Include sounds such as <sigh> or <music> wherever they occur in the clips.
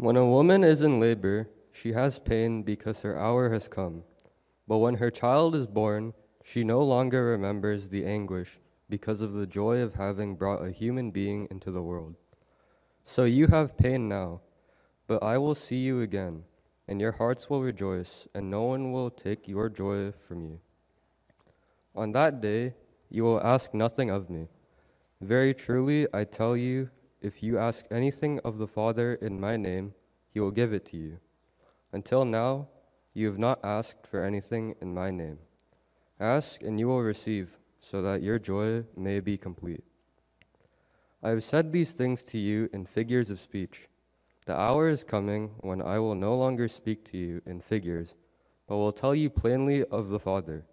When a woman is in labor, she has pain because her hour has come. But when her child is born, she no longer remembers the anguish because of the joy of having brought a human being into the world. So you have pain now, but I will see you again, and your hearts will rejoice, and no one will take your joy from you. On that day, you will ask nothing of me. Very truly, I tell you, if you ask anything of the Father in my name, he will give it to you. Until now, you have not asked for anything in my name. Ask, and you will receive so that your joy may be complete. I have said these things to you in figures of speech. The hour is coming when I will no longer speak to you in figures, but will tell you plainly of the Father.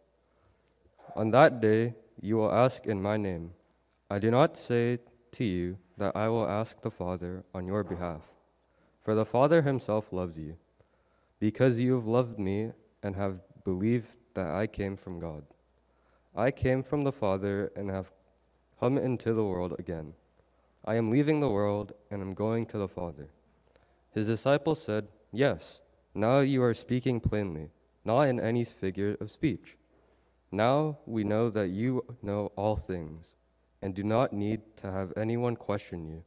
On that day you will ask in my name. I do not say to you that I will ask the Father on your behalf, for the Father himself loves you, because you have loved me and have believed that I came from God. I came from the Father and have come into the world again. I am leaving the world and am going to the Father. His disciples said, Yes, now you are speaking plainly, not in any figure of speech. Now we know that you know all things and do not need to have anyone question you.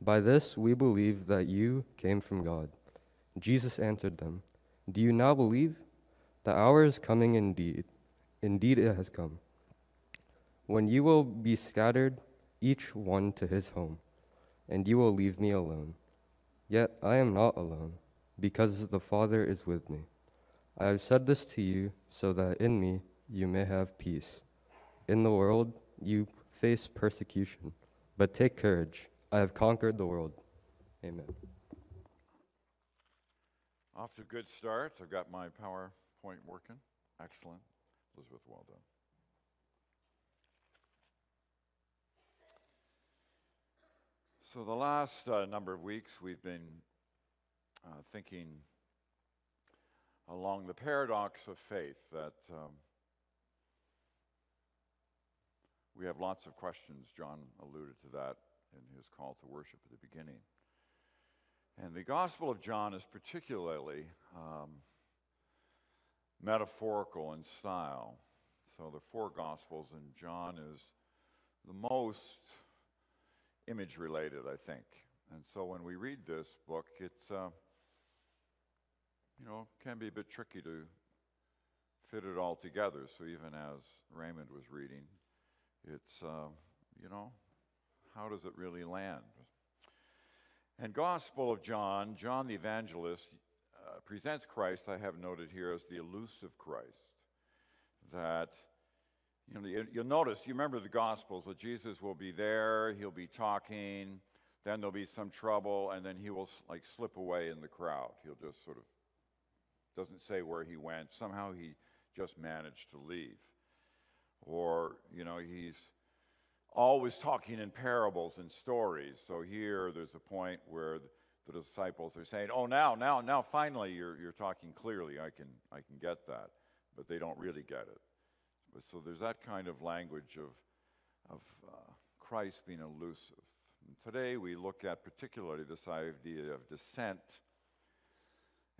By this we believe that you came from God. Jesus answered them, Do you now believe? The hour is coming indeed Indeed, it has come. When you will be scattered, each one to his home, and you will leave me alone. Yet I am not alone, because the Father is with me. I have said this to you so that in me you may have peace. In the world you face persecution, but take courage. I have conquered the world. Amen. Off to a good start. I've got my PowerPoint working. Excellent. Elizabeth, well done. So, the last uh, number of weeks, we've been uh, thinking along the paradox of faith that um, we have lots of questions. John alluded to that in his call to worship at the beginning. And the Gospel of John is particularly um, metaphorical in style. So the four Gospels, and John is the most image related, I think. And so when we read this book, it's, uh, you know, can be a bit tricky to fit it all together. So even as Raymond was reading, it's, uh, you know, how does it really land? And Gospel of John, John the Evangelist uh, presents Christ, I have noted here, as the elusive Christ. That, you know, you, you'll notice, you remember the Gospels, that Jesus will be there, he'll be talking, then there'll be some trouble, and then he will like slip away in the crowd. He'll just sort of, doesn't say where he went. Somehow he just managed to leave. Or, you know, he's always talking in parables and stories. So here there's a point where the disciples are saying, "Oh, now, now, now, finally, you're you're talking clearly. I can I can get that," but they don't really get it. But so there's that kind of language of of uh, Christ being elusive. And today we look at particularly this idea of descent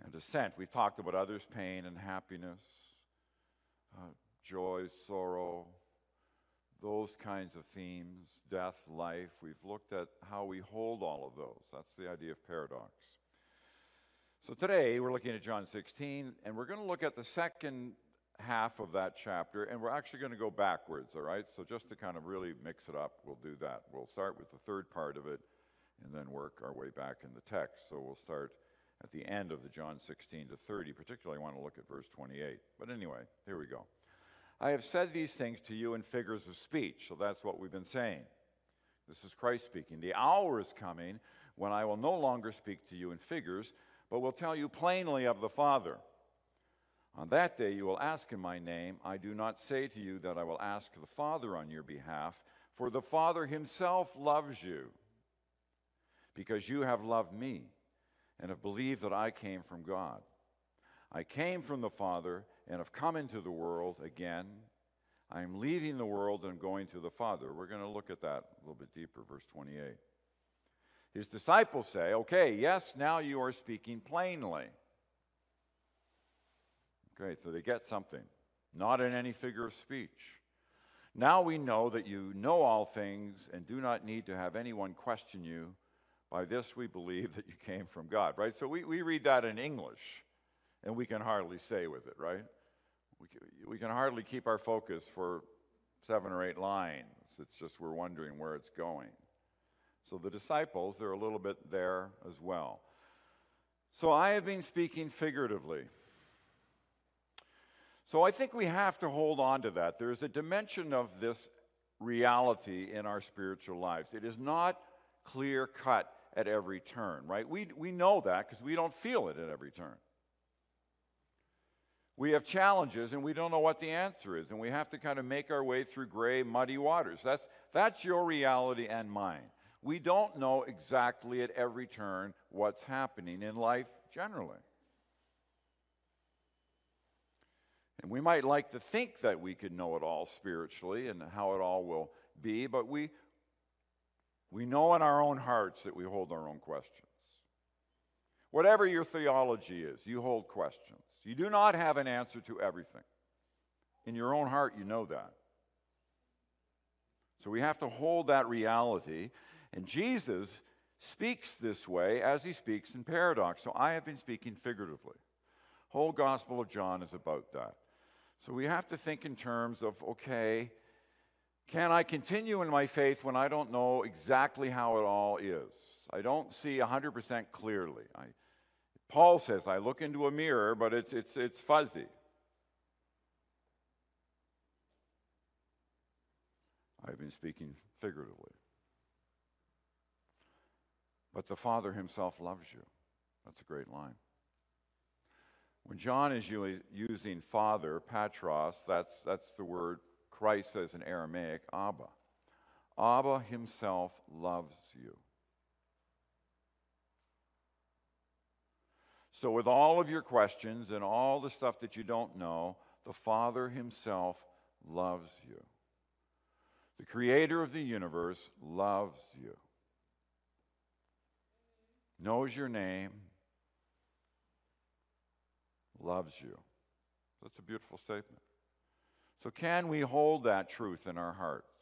and descent. We've talked about others' pain and happiness, uh, joy, sorrow, those kinds of themes, death, life. We've looked at how we hold all of those. That's the idea of paradox. So today we're looking at John 16, and we're going to look at the second half of that chapter, and we're actually going to go backwards, all right? So just to kind of really mix it up, we'll do that. We'll start with the third part of it and then work our way back in the text. So we'll start at the end of the John 16 to 30. Particularly, I want to look at verse 28. But anyway, here we go. I have said these things to you in figures of speech. So that's what we've been saying. This is Christ speaking. The hour is coming when I will no longer speak to you in figures, but will tell you plainly of the Father. On that day you will ask in my name. I do not say to you that I will ask the Father on your behalf, for the Father himself loves you, because you have loved me and have believed that I came from God. I came from the Father and have come into the world again. I am leaving the world and going to the Father. We're going to look at that a little bit deeper, verse 28. His disciples say, Okay, yes, now you are speaking plainly. Okay, so they get something, not in any figure of speech. Now we know that you know all things and do not need to have anyone question you. By this we believe that you came from God, right? So we, we read that in English and we can hardly stay with it, right? We can, we can hardly keep our focus for seven or eight lines. It's just we're wondering where it's going. So the disciples, they're a little bit there as well. So I have been speaking figuratively. So I think we have to hold on to that. There's a dimension of this reality in our spiritual lives. It is not clear cut at every turn, right? We, we know that because we don't feel it at every turn. We have challenges and we don't know what the answer is, and we have to kind of make our way through gray, muddy waters. That's, that's your reality and mine. We don't know exactly at every turn what's happening in life generally. And we might like to think that we could know it all spiritually and how it all will be, but we, we know in our own hearts that we hold our own questions. Whatever your theology is, you hold questions. You do not have an answer to everything. In your own heart, you know that. So we have to hold that reality. And Jesus speaks this way as he speaks in paradox. So I have been speaking figuratively. Whole Gospel of John is about that. So we have to think in terms of okay, can I continue in my faith when I don't know exactly how it all is? I don't see 100% clearly. I, Paul says, I look into a mirror, but it's, it's, it's fuzzy. I've been speaking figuratively. But the Father Himself loves you. That's a great line. When John is using Father, Patros, that's, that's the word Christ says in Aramaic, Abba. Abba Himself loves you. So, with all of your questions and all the stuff that you don't know, the Father Himself loves you. The Creator of the universe loves you, knows your name, loves you. That's a beautiful statement. So, can we hold that truth in our hearts?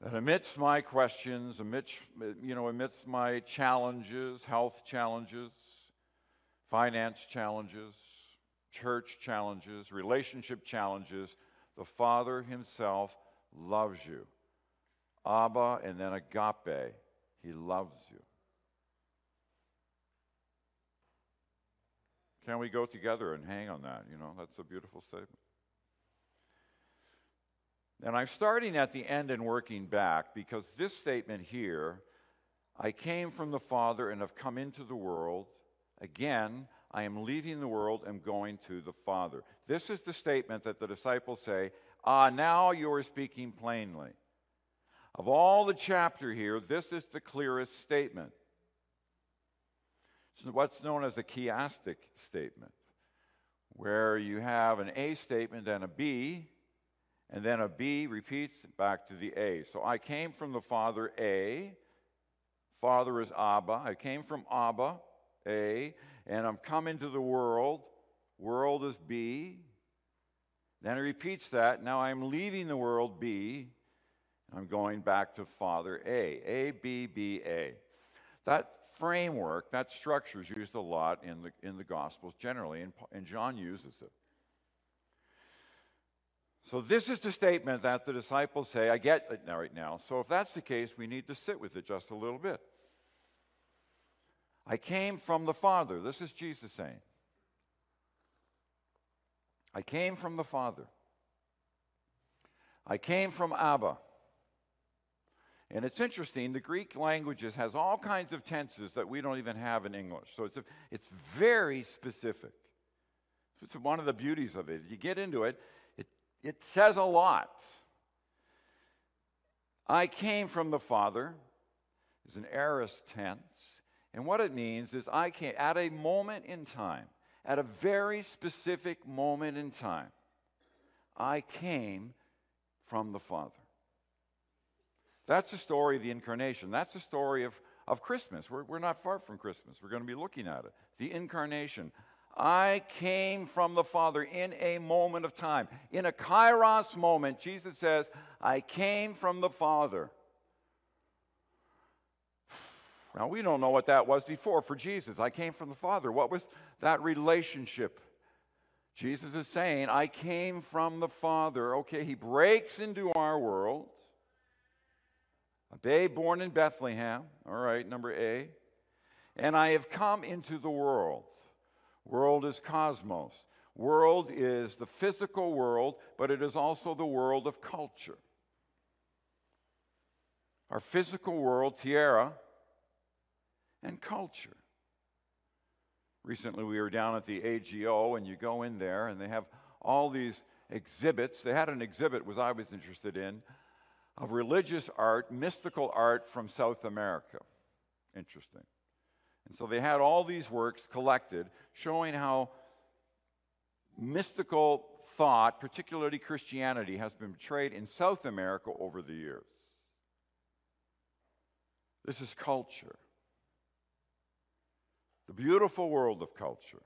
That amidst my questions, amidst, you know, amidst my challenges, health challenges, finance challenges, church challenges, relationship challenges, the Father Himself loves you. Abba and then agape, He loves you. Can we go together and hang on that? You know, that's a beautiful statement. And I'm starting at the end and working back because this statement here I came from the Father and have come into the world. Again, I am leaving the world and going to the Father. This is the statement that the disciples say, Ah, now you are speaking plainly. Of all the chapter here, this is the clearest statement. It's what's known as a chiastic statement, where you have an A statement and a B, and then a B repeats back to the A. So I came from the Father A. Father is Abba. I came from Abba, A, and I'm coming to the world. World is B. Then he repeats that. Now I'm leaving the world, B. I'm going back to Father A. A, B, B, A. That framework, that structure is used a lot in the, in the Gospels generally, and, and John uses it. So, this is the statement that the disciples say, I get it now, right now. So, if that's the case, we need to sit with it just a little bit. I came from the Father. This is Jesus saying. I came from the Father. I came from Abba. And it's interesting, the Greek languages has all kinds of tenses that we don't even have in English. So it's, a, it's very specific. It's one of the beauties of it. You get into it, it, says a lot. I came from the Father is an aorist tense. And what it means is I came at a moment in time, at a very specific moment in time, I came from the Father. That's the story of the incarnation. That's the story of, of Christmas. We're, we're not far from Christmas. We're going to be looking at it. The incarnation. I came from the Father in a moment of time. In a kairos moment, Jesus says, I came from the Father. Now, we don't know what that was before for Jesus. I came from the Father. What was that relationship? Jesus is saying, I came from the Father. Okay, he breaks into our world. A babe born in Bethlehem. All right, number A. And I have come into the world. World is cosmos. World is the physical world, but it is also the world of culture. Our physical world, tierra, and culture. Recently, we were down at the AGO, and you go in there, and they have all these exhibits. They had an exhibit, was I was interested in, of religious art, mystical art from South America. Interesting. And so they had all these works collected showing how mystical thought, particularly Christianity, has been portrayed in South America over the years. This is culture. The beautiful world of culture.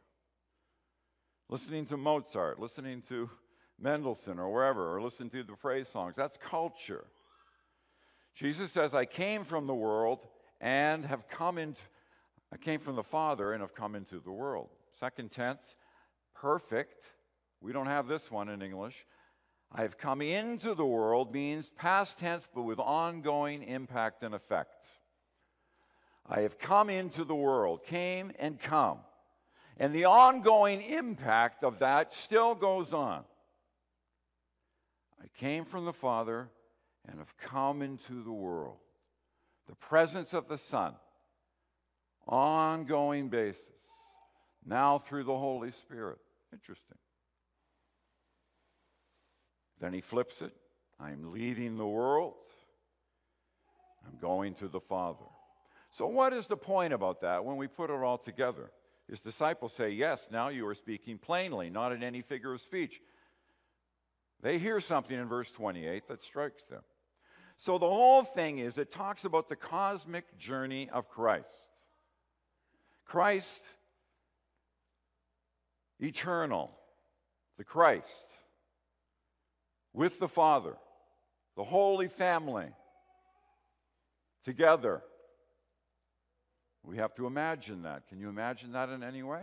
Listening to Mozart, listening to Mendelssohn or wherever, or listening to the praise songs. That's culture. Jesus says, I came from the world and have come into, I came from the Father and have come into the world. Second tense, perfect. We don't have this one in English. I have come into the world means past tense, but with ongoing impact and effect. I have come into the world, came and come. And the ongoing impact of that still goes on. I came from the Father and have come into the world. The presence of the Son, ongoing basis, now through the Holy Spirit. Interesting. Then he flips it. I'm leaving the world. I'm going to the Father. So, what is the point about that when we put it all together? His disciples say, Yes, now you are speaking plainly, not in any figure of speech. They hear something in verse 28 that strikes them. So, the whole thing is, it talks about the cosmic journey of Christ. Christ, eternal, the Christ, with the Father, the Holy Family, together we have to imagine that. Can you imagine that in any way?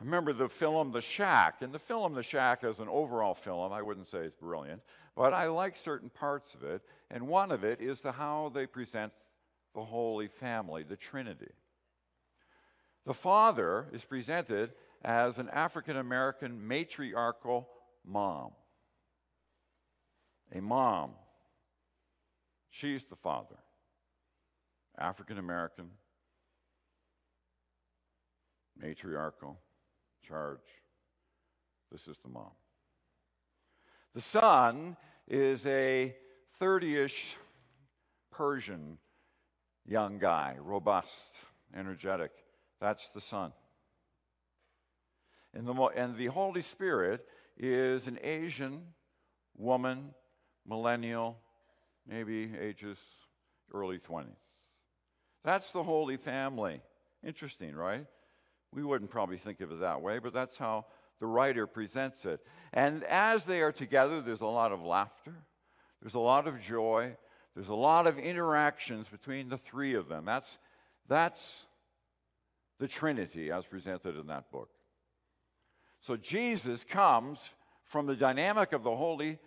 I remember the film The Shack. And the film The Shack, as an overall film, I wouldn't say it's brilliant, but I like certain parts of it. And one of it is the how they present the Holy Family, the Trinity. The Father is presented as an African American matriarchal mom. A mom. She's the Father. African American, matriarchal, charge. This is the mom. The son is a 30 ish Persian young guy, robust, energetic. That's the son. And the, and the Holy Spirit is an Asian woman, millennial, maybe ages early 20s. That's the Holy Family. Interesting, right? We wouldn't probably think of it that way, but that's how the writer presents it. And as they are together, there's a lot of laughter, there's a lot of joy, there's a lot of interactions between the three of them. That's, that's the Trinity as presented in that book. So Jesus comes from the dynamic of the Holy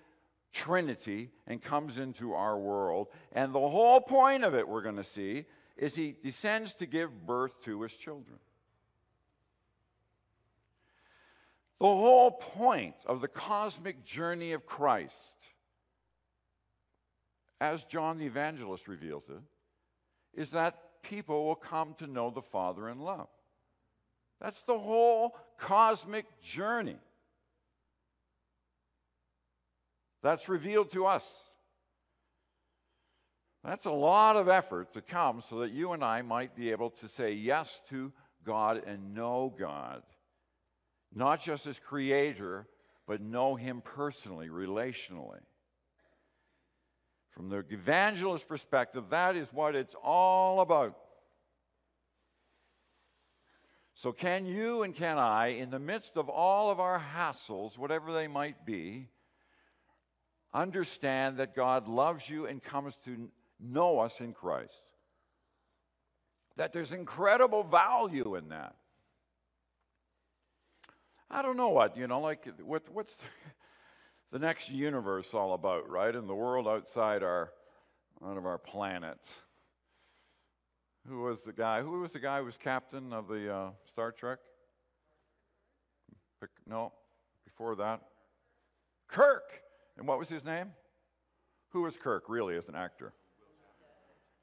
Trinity and comes into our world. And the whole point of it, we're going to see, is he descends to give birth to his children. The whole point of the cosmic journey of Christ, as John the Evangelist reveals it, is that people will come to know the Father in love. That's the whole cosmic journey. That's revealed to us. That's a lot of effort to come so that you and I might be able to say yes to God and know God, not just as creator, but know Him personally, relationally. From the evangelist perspective, that is what it's all about. So, can you and can I, in the midst of all of our hassles, whatever they might be, understand that God loves you and comes to know us in Christ? That there's incredible value in that. I don't know what, you know, like what, what's the next universe all about, right? And the world outside our, out of our planet. Who was the guy? Who was the guy who was captain of the uh, Star Trek? No, before that. Kirk. And what was his name? Who was Kirk, really, as an actor?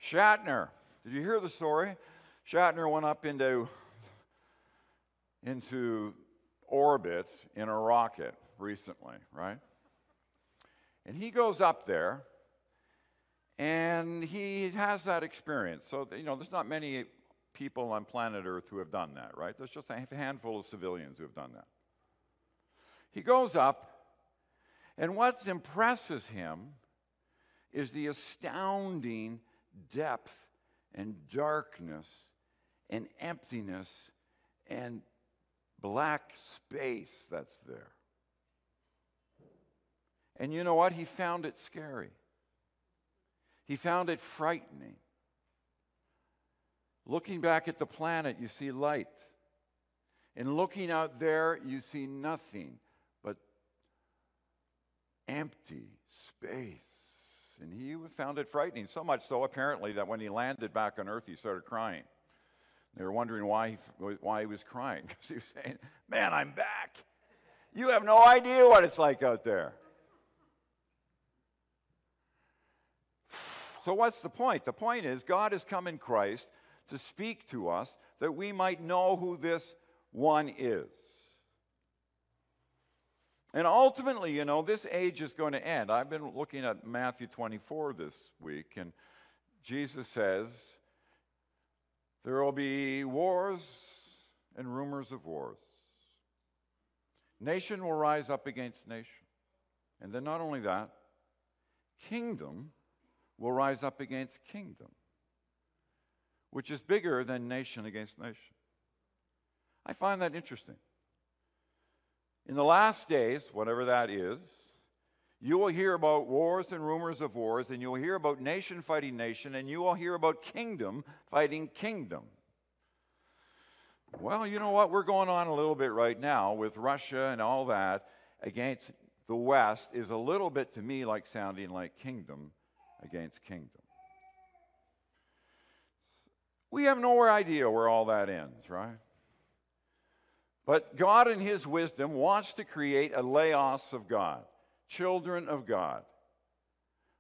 Shatner. Did you hear the story? Shatner went up into, into orbit in a rocket recently, right? And he goes up there and he has that experience. So, you know, there's not many people on planet Earth who have done that, right? There's just a handful of civilians who have done that. He goes up, and what impresses him is the astounding depth and darkness and emptiness and black space that's there. And you know what? He found it scary. He found it frightening. Looking back at the planet, you see light. And looking out there, you see nothing but empty space. And he found it frightening, so much so apparently that when he landed back on Earth, he started crying. They were wondering why he, why he was crying <laughs> because he was saying, Man, I'm back. You have no idea what it's like out there. So, what's the point? The point is, God has come in Christ to speak to us that we might know who this one is. And ultimately, you know, this age is going to end. I've been looking at Matthew 24 this week, and Jesus says, there will be wars and rumors of wars. Nation will rise up against nation. And then, not only that, kingdom will rise up against kingdom, which is bigger than nation against nation. I find that interesting. In the last days, whatever that is, you will hear about wars and rumors of wars, and you will hear about nation fighting nation, and you will hear about kingdom fighting kingdom. Well, you know what? We're going on a little bit right now with Russia and all that against the West is a little bit to me like sounding like kingdom against kingdom. We have no idea where all that ends, right? But God, in His wisdom, wants to create a laos of God children of God.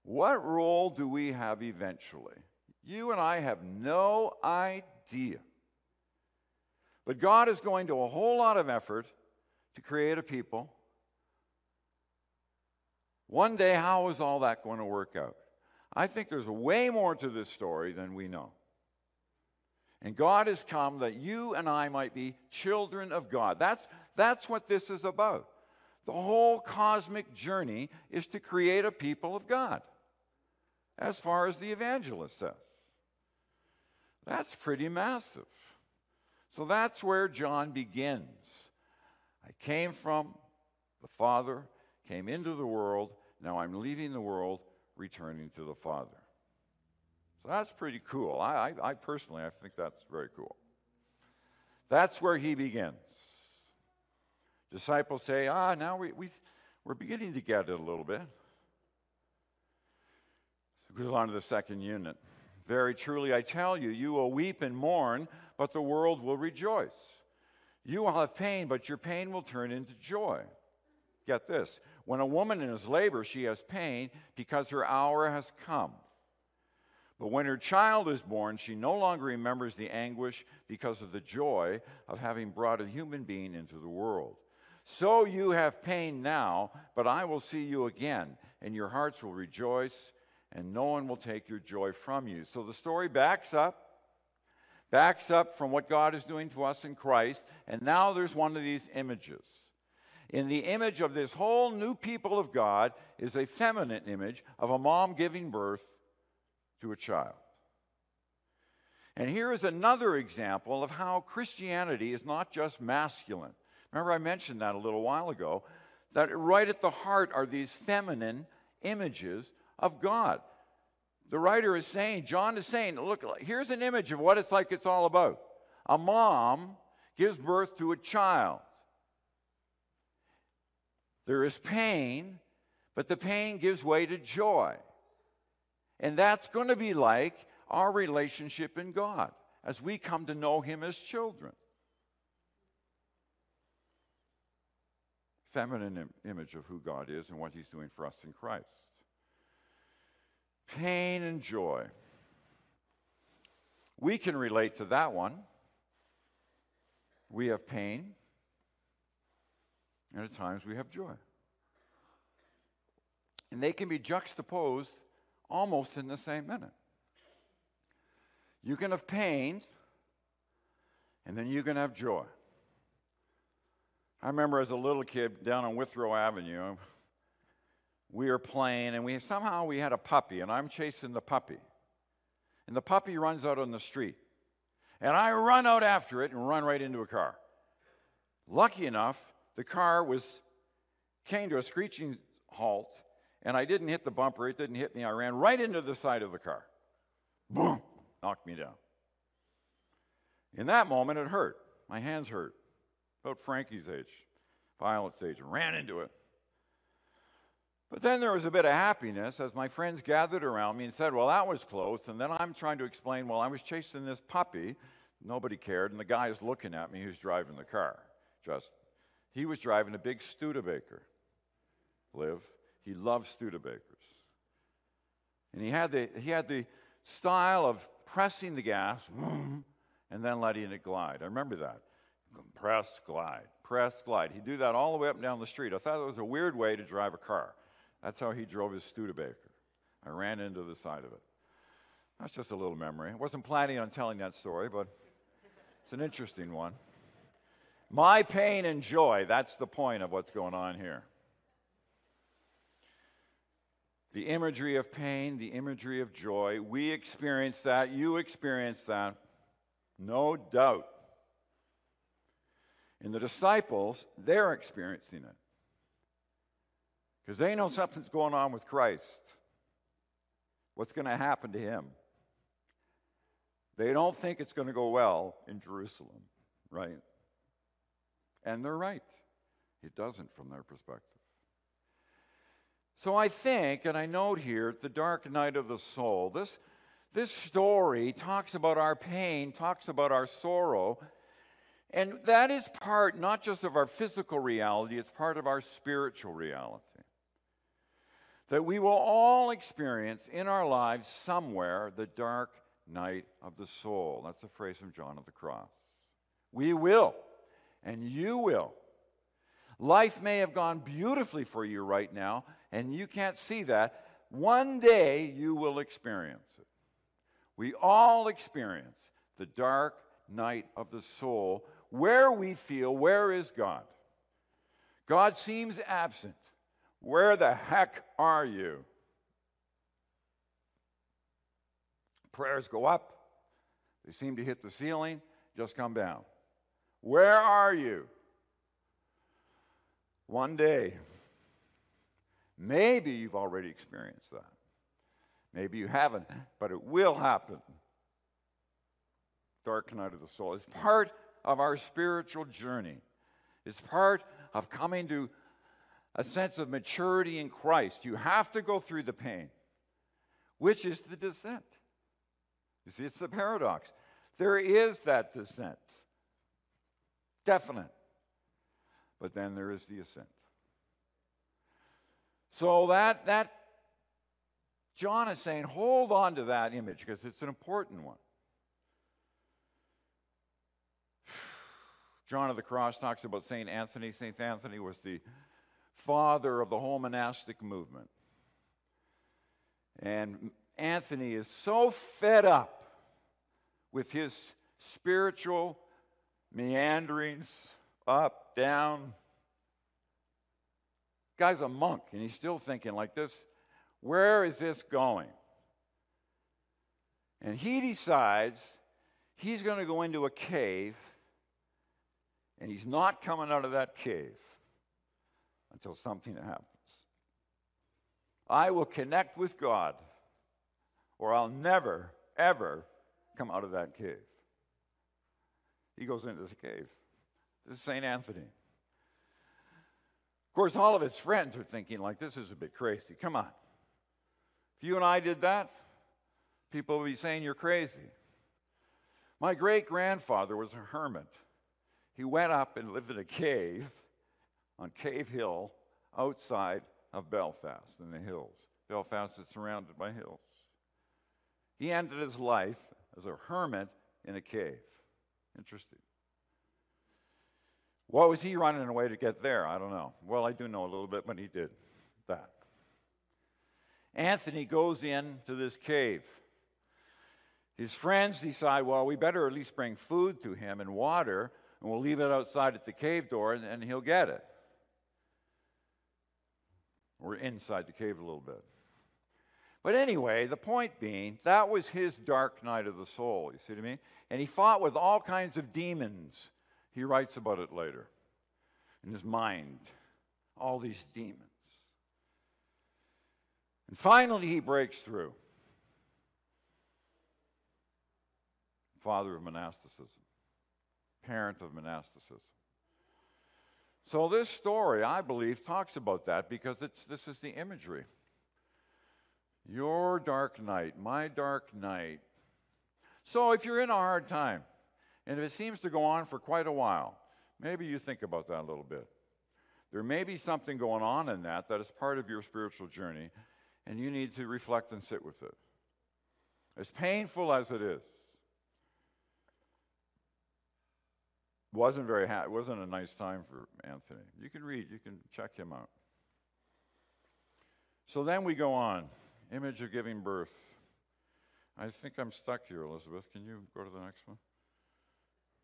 What role do we have eventually? You and I have no idea. But God is going to a whole lot of effort to create a people. One day, how is all that going to work out? I think there's way more to this story than we know. And God has come that you and I might be children of God. That's, that's what this is about. The whole cosmic journey is to create a people of God, as far as the evangelist says. That's pretty massive. So that's where John begins. I came from the Father, came into the world, now I'm leaving the world, returning to the Father. So that's pretty cool. I, I, I personally, I think that's very cool. That's where he begins. Disciples say, ah, now we, we, we're beginning to get it a little bit. So goes on to the second unit. Very truly, I tell you, you will weep and mourn, but the world will rejoice. You will have pain, but your pain will turn into joy. Get this when a woman is in labor, she has pain because her hour has come. But when her child is born, she no longer remembers the anguish because of the joy of having brought a human being into the world. So you have pain now, but I will see you again, and your hearts will rejoice, and no one will take your joy from you. So the story backs up, backs up from what God is doing to us in Christ, and now there's one of these images. In the image of this whole new people of God is a feminine image of a mom giving birth to a child. And here is another example of how Christianity is not just masculine. Remember, I mentioned that a little while ago, that right at the heart are these feminine images of God. The writer is saying, John is saying, look, here's an image of what it's like it's all about. A mom gives birth to a child. There is pain, but the pain gives way to joy. And that's going to be like our relationship in God as we come to know Him as children. Feminine Im- image of who God is and what He's doing for us in Christ. Pain and joy. We can relate to that one. We have pain, and at times we have joy. And they can be juxtaposed almost in the same minute. You can have pain, and then you can have joy. I remember as a little kid down on Withrow Avenue, we were playing, and we somehow we had a puppy, and I'm chasing the puppy, and the puppy runs out on the street, and I run out after it and run right into a car. Lucky enough, the car was came to a screeching halt, and I didn't hit the bumper. It didn't hit me. I ran right into the side of the car. Boom! Knocked me down. In that moment, it hurt. My hands hurt. About Frankie's age, Violet's age. Ran into it. But then there was a bit of happiness as my friends gathered around me and said, Well, that was close. And then I'm trying to explain, Well, I was chasing this puppy. Nobody cared. And the guy is looking at me who's driving the car. Just, he was driving a big Studebaker. Live. He loved Studebakers. And he had the, he had the style of pressing the gas and then letting it glide. I remember that. Press, glide, press, glide. He'd do that all the way up and down the street. I thought it was a weird way to drive a car. That's how he drove his Studebaker. I ran into the side of it. That's just a little memory. I wasn't planning on telling that story, but it's an interesting one. My pain and joy, that's the point of what's going on here. The imagery of pain, the imagery of joy, we experience that, you experience that, no doubt. And the disciples, they're experiencing it. Because they know something's going on with Christ. What's going to happen to him? They don't think it's going to go well in Jerusalem, right? And they're right. It doesn't from their perspective. So I think, and I note here, the dark night of the soul, this, this story talks about our pain, talks about our sorrow, and that is part not just of our physical reality, it's part of our spiritual reality. That we will all experience in our lives somewhere the dark night of the soul. That's a phrase from John of the Cross. We will and you will. Life may have gone beautifully for you right now, and you can't see that. One day you will experience it. We all experience the dark night of the soul where we feel, where is God? God seems absent. Where the heck are you? Prayers go up, they seem to hit the ceiling, just come down. Where are you? One day, maybe you've already experienced that. Maybe you haven't, but it will happen. Dark night of the soul. It's part of our spiritual journey. It's part of coming to a sense of maturity in Christ. You have to go through the pain, which is the descent. You see, it's the paradox. There is that descent. Definite. But then there is the ascent. So that that John is saying, hold on to that image because it's an important one. <sighs> John of the Cross talks about St. Anthony. St. Anthony was the father of the whole monastic movement. And Anthony is so fed up with his spiritual meanderings, up, down, Guy's a monk, and he's still thinking like this where is this going? And he decides he's going to go into a cave, and he's not coming out of that cave until something happens. I will connect with God, or I'll never, ever come out of that cave. He goes into the cave. This is St. Anthony. Of course, all of his friends are thinking, like, this is a bit crazy. Come on. If you and I did that, people would be saying you're crazy. My great grandfather was a hermit. He went up and lived in a cave on Cave Hill outside of Belfast in the hills. Belfast is surrounded by hills. He ended his life as a hermit in a cave. Interesting. What was he running away to get there? I don't know. Well, I do know a little bit, but he did that. Anthony goes into this cave. His friends decide, well, we better at least bring food to him and water, and we'll leave it outside at the cave door, and, and he'll get it. We're inside the cave a little bit. But anyway, the point being, that was his dark night of the soul, you see what I mean? And he fought with all kinds of demons. He writes about it later in his mind, all these demons. And finally, he breaks through. Father of monasticism, parent of monasticism. So, this story, I believe, talks about that because this is the imagery. Your dark night, my dark night. So, if you're in a hard time, and if it seems to go on for quite a while, maybe you think about that a little bit. There may be something going on in that that is part of your spiritual journey, and you need to reflect and sit with it. As painful as it is, wasn't very ha- wasn't a nice time for Anthony. You can read, you can check him out. So then we go on. Image of giving birth. I think I'm stuck here, Elizabeth. Can you go to the next one?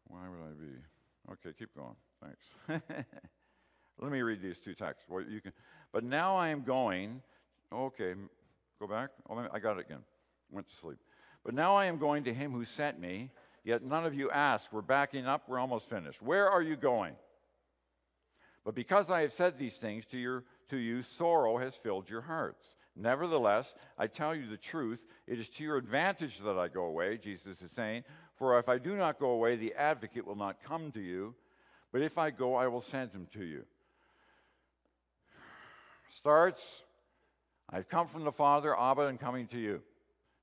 Why would I be? Okay, keep going. Thanks. <laughs> Let me read these two texts. Well, you can, but now I am going. Okay, go back. Oh, I got it again. Went to sleep. But now I am going to him who sent me Yet none of you ask. We're backing up. We're almost finished. Where are you going? But because I have said these things to, your, to you, sorrow has filled your hearts. Nevertheless, I tell you the truth. It is to your advantage that I go away, Jesus is saying. For if I do not go away, the advocate will not come to you. But if I go, I will send him to you. Starts, I've come from the Father, Abba, and coming to you.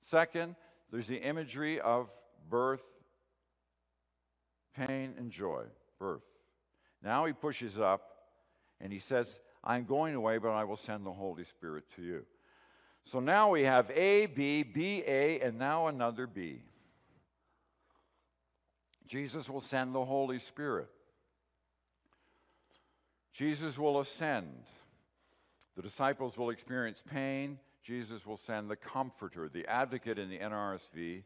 Second, there's the imagery of birth pain, and joy, birth. Now he pushes up and he says, I'm going away, but I will send the Holy Spirit to you. So now we have A, B, B, A, and now another B. Jesus will send the Holy Spirit. Jesus will ascend. The disciples will experience pain. Jesus will send the comforter, the advocate in the NRSV,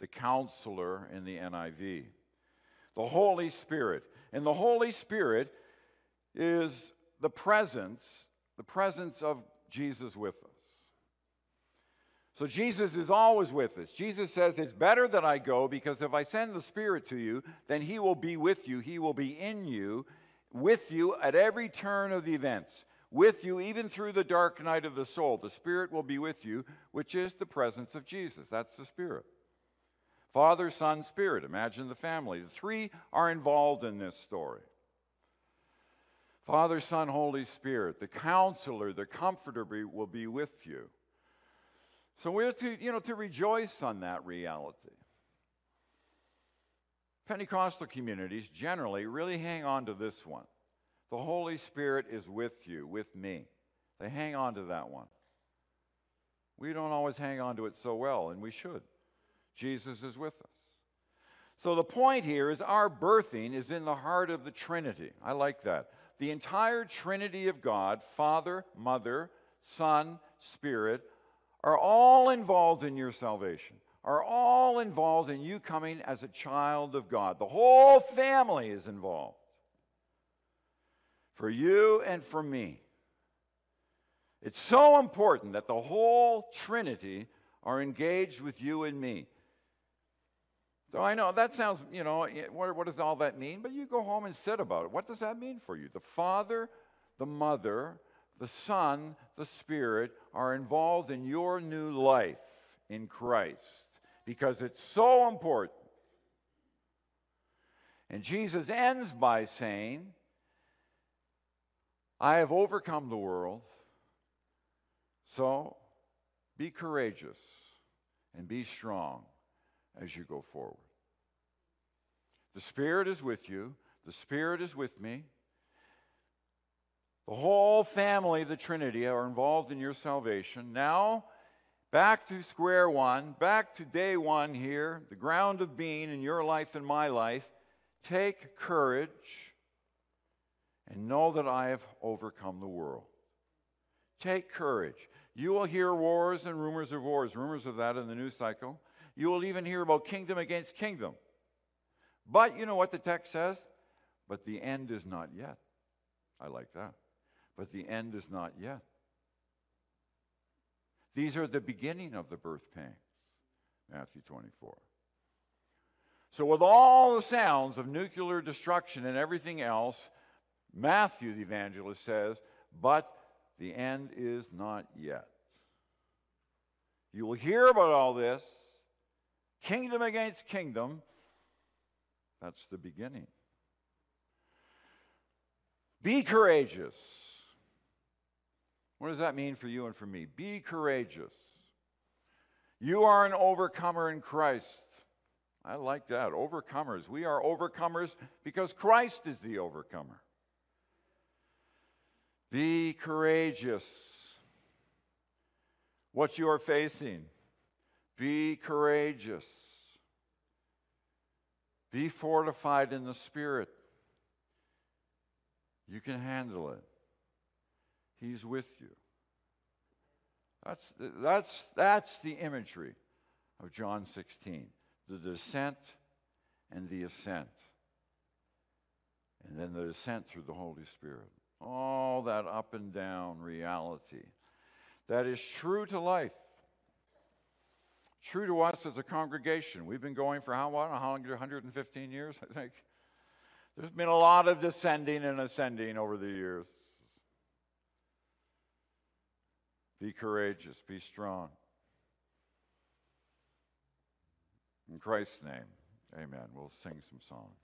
the counselor in the NIV the Holy Spirit. And the Holy Spirit is the presence, the presence of Jesus with us. So Jesus is always with us. Jesus says, It's better that I go because if I send the Spirit to you, then He will be with you. He will be in you, with you at every turn of the events, with you even through the dark night of the soul. The Spirit will be with you, which is the presence of Jesus. That's the Spirit. Father, Son, Spirit. Imagine the family. The three are involved in this story. Father, Son, Holy Spirit, the counselor, the comforter will be with you. So we're to, you know, to rejoice on that reality. Pentecostal communities generally really hang on to this one. The Holy Spirit is with you, with me. They hang on to that one. We don't always hang on to it so well, and we should. Jesus is with us. So the point here is our birthing is in the heart of the Trinity. I like that. The entire Trinity of God, Father, Mother, Son, Spirit, are all involved in your salvation, are all involved in you coming as a child of God. The whole family is involved. For you and for me. It's so important that the whole Trinity are engaged with you and me. So I know that sounds, you know, what, what, does all that mean? But you go home and sit about it. What does that mean for you? The Father, the Mother, the Son, the Spirit are involved in your new life in Christ because it's so important. And Jesus ends by saying, I have overcome the world, so be courageous and be strong as you go forward. The Spirit is with you, the Spirit is with me. The whole family of the Trinity are involved in your salvation. Now, back to square one, back to day one here, the ground of being in your life and my life. Take courage and know that I have overcome the world. Take courage. You will hear wars and rumors of wars, rumors of that in the news cycle. You will even hear about kingdom against kingdom. But you know what the text says? But the end is not yet. I like that. But the end is not yet. These are the beginning of the birth pangs. Matthew 24. So, with all the sounds of nuclear destruction and everything else, Matthew, the evangelist, says, but the end is not yet. You will hear about all this kingdom against kingdom. That's the beginning. Be courageous. What does that mean for you and for me? Be courageous. You are an overcomer in Christ. I like that. Overcomers. We are overcomers because Christ is the overcomer. Be courageous. What you are facing, be courageous. Be fortified in the Spirit. You can handle it. He's with you. That's, that's, that's the imagery of John 16 the descent and the ascent. And then the descent through the Holy Spirit. All that up and down reality that is true to life. True to us as a congregation. We've been going for how long? 115 years, I think. There's been a lot of descending and ascending over the years. Be courageous, be strong. In Christ's name, amen. We'll sing some songs.